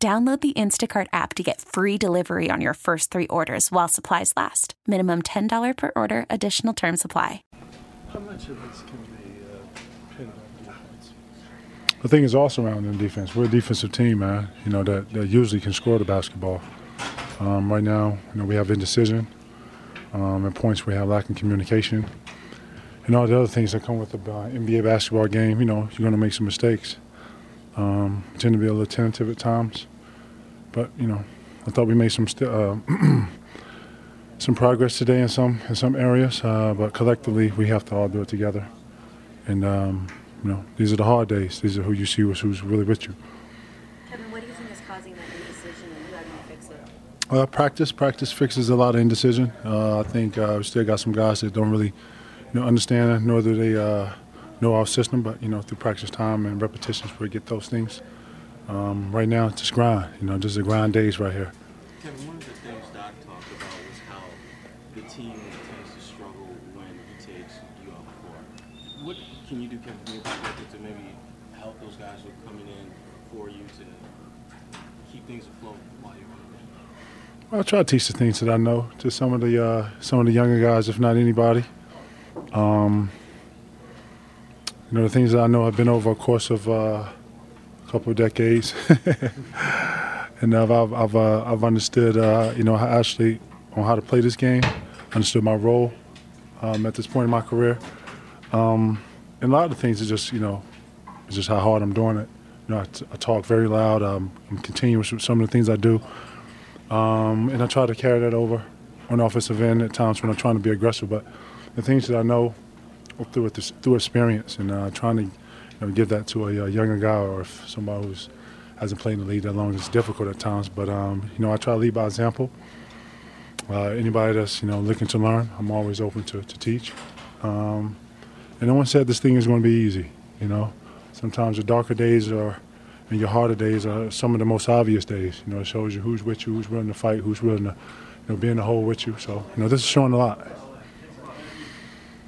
Download the Instacart app to get free delivery on your first three orders while supplies last. Minimum $10 per order, additional term supply. How much of this can be uh, pinned on defense? I think it's also around in defense. We're a defensive team, man. You know that, that usually can score the basketball. Um, right now, you know we have indecision. Um, at points we have lack lacking communication, and all the other things that come with the uh, NBA basketball game. You know you're going to make some mistakes. Um, tend to be a little tentative at times, but you know, I thought we made some st- uh, some progress today in some in some areas. Uh, but collectively, we have to all do it together. And um, you know, these are the hard days. These are who you see who's, who's really with you. Kevin, what do you think is causing that indecision and how do you fix it? Uh, practice, practice fixes a lot of indecision. Uh, I think uh, we still got some guys that don't really, you know, understand nor do they uh, know our system. But you know, through practice time and repetitions, we get those things. Um, right now, it's just grind. You know, just a grind days right here. Kevin, one of the things Doc talked about was how the team tends to struggle when he takes you off the court. What can you do, Kevin, from your perspective to maybe help those guys who are coming in for you to keep things afloat while you're on the bench? Well, I try to teach the things that I know to some of the uh, some of the younger guys, if not anybody. Um, you know, the things that I know I've been over a course of uh, a couple of decades, and I've I've I've, uh, I've understood uh, you know how actually on how to play this game, understood my role um, at this point in my career, um, and a lot of the things are just you know, it's just how hard I'm doing it. You know, I, t- I talk very loud. Um, I'm continuous with some of the things I do. Um, and I try to carry that over on the offensive end at times when I'm trying to be aggressive. But the things that I know through it, through experience and uh, trying to you know, give that to a, uh younger guy or if somebody who's hasn't played in the league that long, it's difficult at times. But um, you know, I try to lead by example. Uh, anybody that's you know looking to learn, I'm always open to, to teach. Um, and no one said this thing is going to be easy. You know, sometimes the darker days are and your harder days are some of the most obvious days. You know, it shows you who's with you, who's willing to fight, who's willing to, you know, be in the hole with you. So, you know, this is showing a lot.